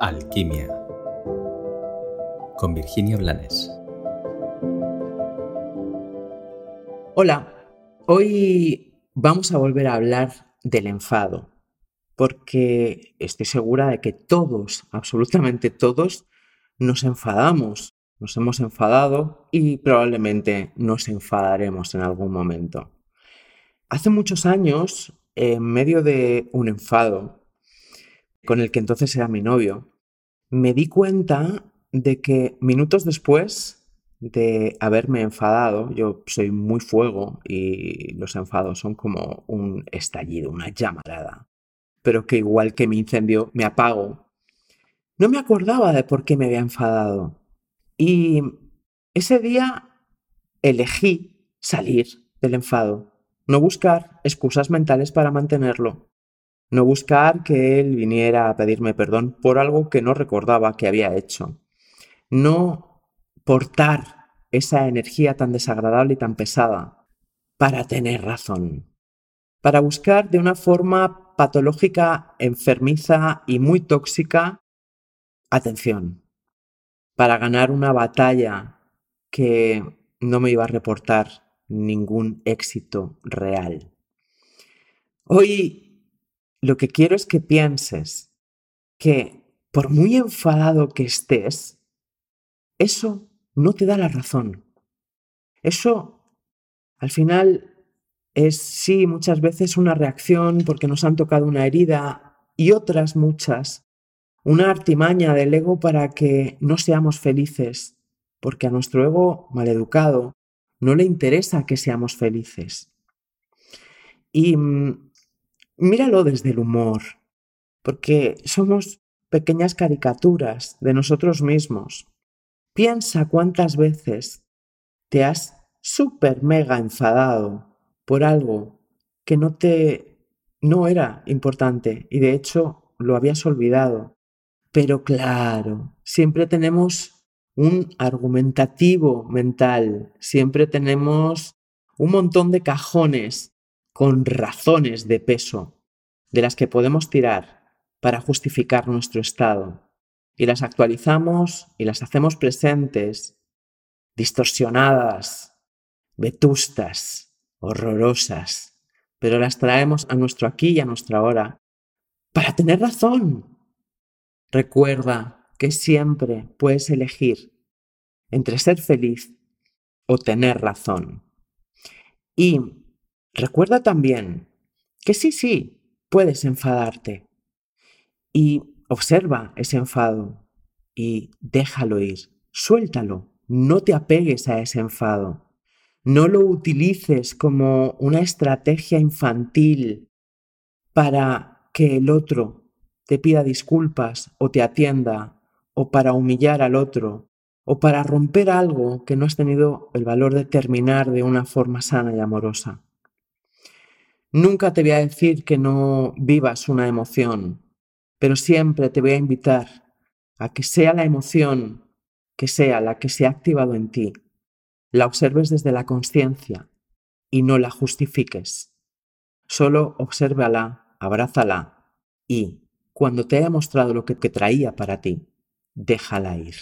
Alquimia con Virginia Blanes. Hola, hoy vamos a volver a hablar del enfado, porque estoy segura de que todos, absolutamente todos, nos enfadamos, nos hemos enfadado y probablemente nos enfadaremos en algún momento. Hace muchos años, en medio de un enfado, con el que entonces era mi novio, me di cuenta de que minutos después de haberme enfadado, yo soy muy fuego y los enfados son como un estallido, una llamarada, pero que igual que mi incendio me apago, no me acordaba de por qué me había enfadado. Y ese día elegí salir del enfado, no buscar excusas mentales para mantenerlo. No buscar que él viniera a pedirme perdón por algo que no recordaba que había hecho. No portar esa energía tan desagradable y tan pesada para tener razón. Para buscar de una forma patológica, enfermiza y muy tóxica atención. Para ganar una batalla que no me iba a reportar ningún éxito real. Hoy lo que quiero es que pienses que por muy enfadado que estés, eso no te da la razón. Eso, al final, es sí muchas veces una reacción porque nos han tocado una herida y otras muchas, una artimaña del ego para que no seamos felices, porque a nuestro ego maleducado no le interesa que seamos felices. Y mm, míralo desde el humor, porque somos pequeñas caricaturas de nosotros mismos. Piensa cuántas veces te has súper mega enfadado por algo que no te no era importante y de hecho lo habías olvidado. Pero claro, siempre tenemos un argumentativo mental, siempre tenemos un montón de cajones con razones de peso de las que podemos tirar para justificar nuestro estado y las actualizamos y las hacemos presentes, distorsionadas, vetustas, horrorosas, pero las traemos a nuestro aquí y a nuestra hora para tener razón. Recuerda que siempre puedes elegir entre ser feliz o tener razón. Y Recuerda también que sí, sí, puedes enfadarte. Y observa ese enfado y déjalo ir, suéltalo, no te apegues a ese enfado. No lo utilices como una estrategia infantil para que el otro te pida disculpas o te atienda, o para humillar al otro, o para romper algo que no has tenido el valor de terminar de una forma sana y amorosa. Nunca te voy a decir que no vivas una emoción, pero siempre te voy a invitar a que sea la emoción que sea la que se ha activado en ti, la observes desde la conciencia y no la justifiques. Solo obsérvala, abrázala y, cuando te haya mostrado lo que te traía para ti, déjala ir.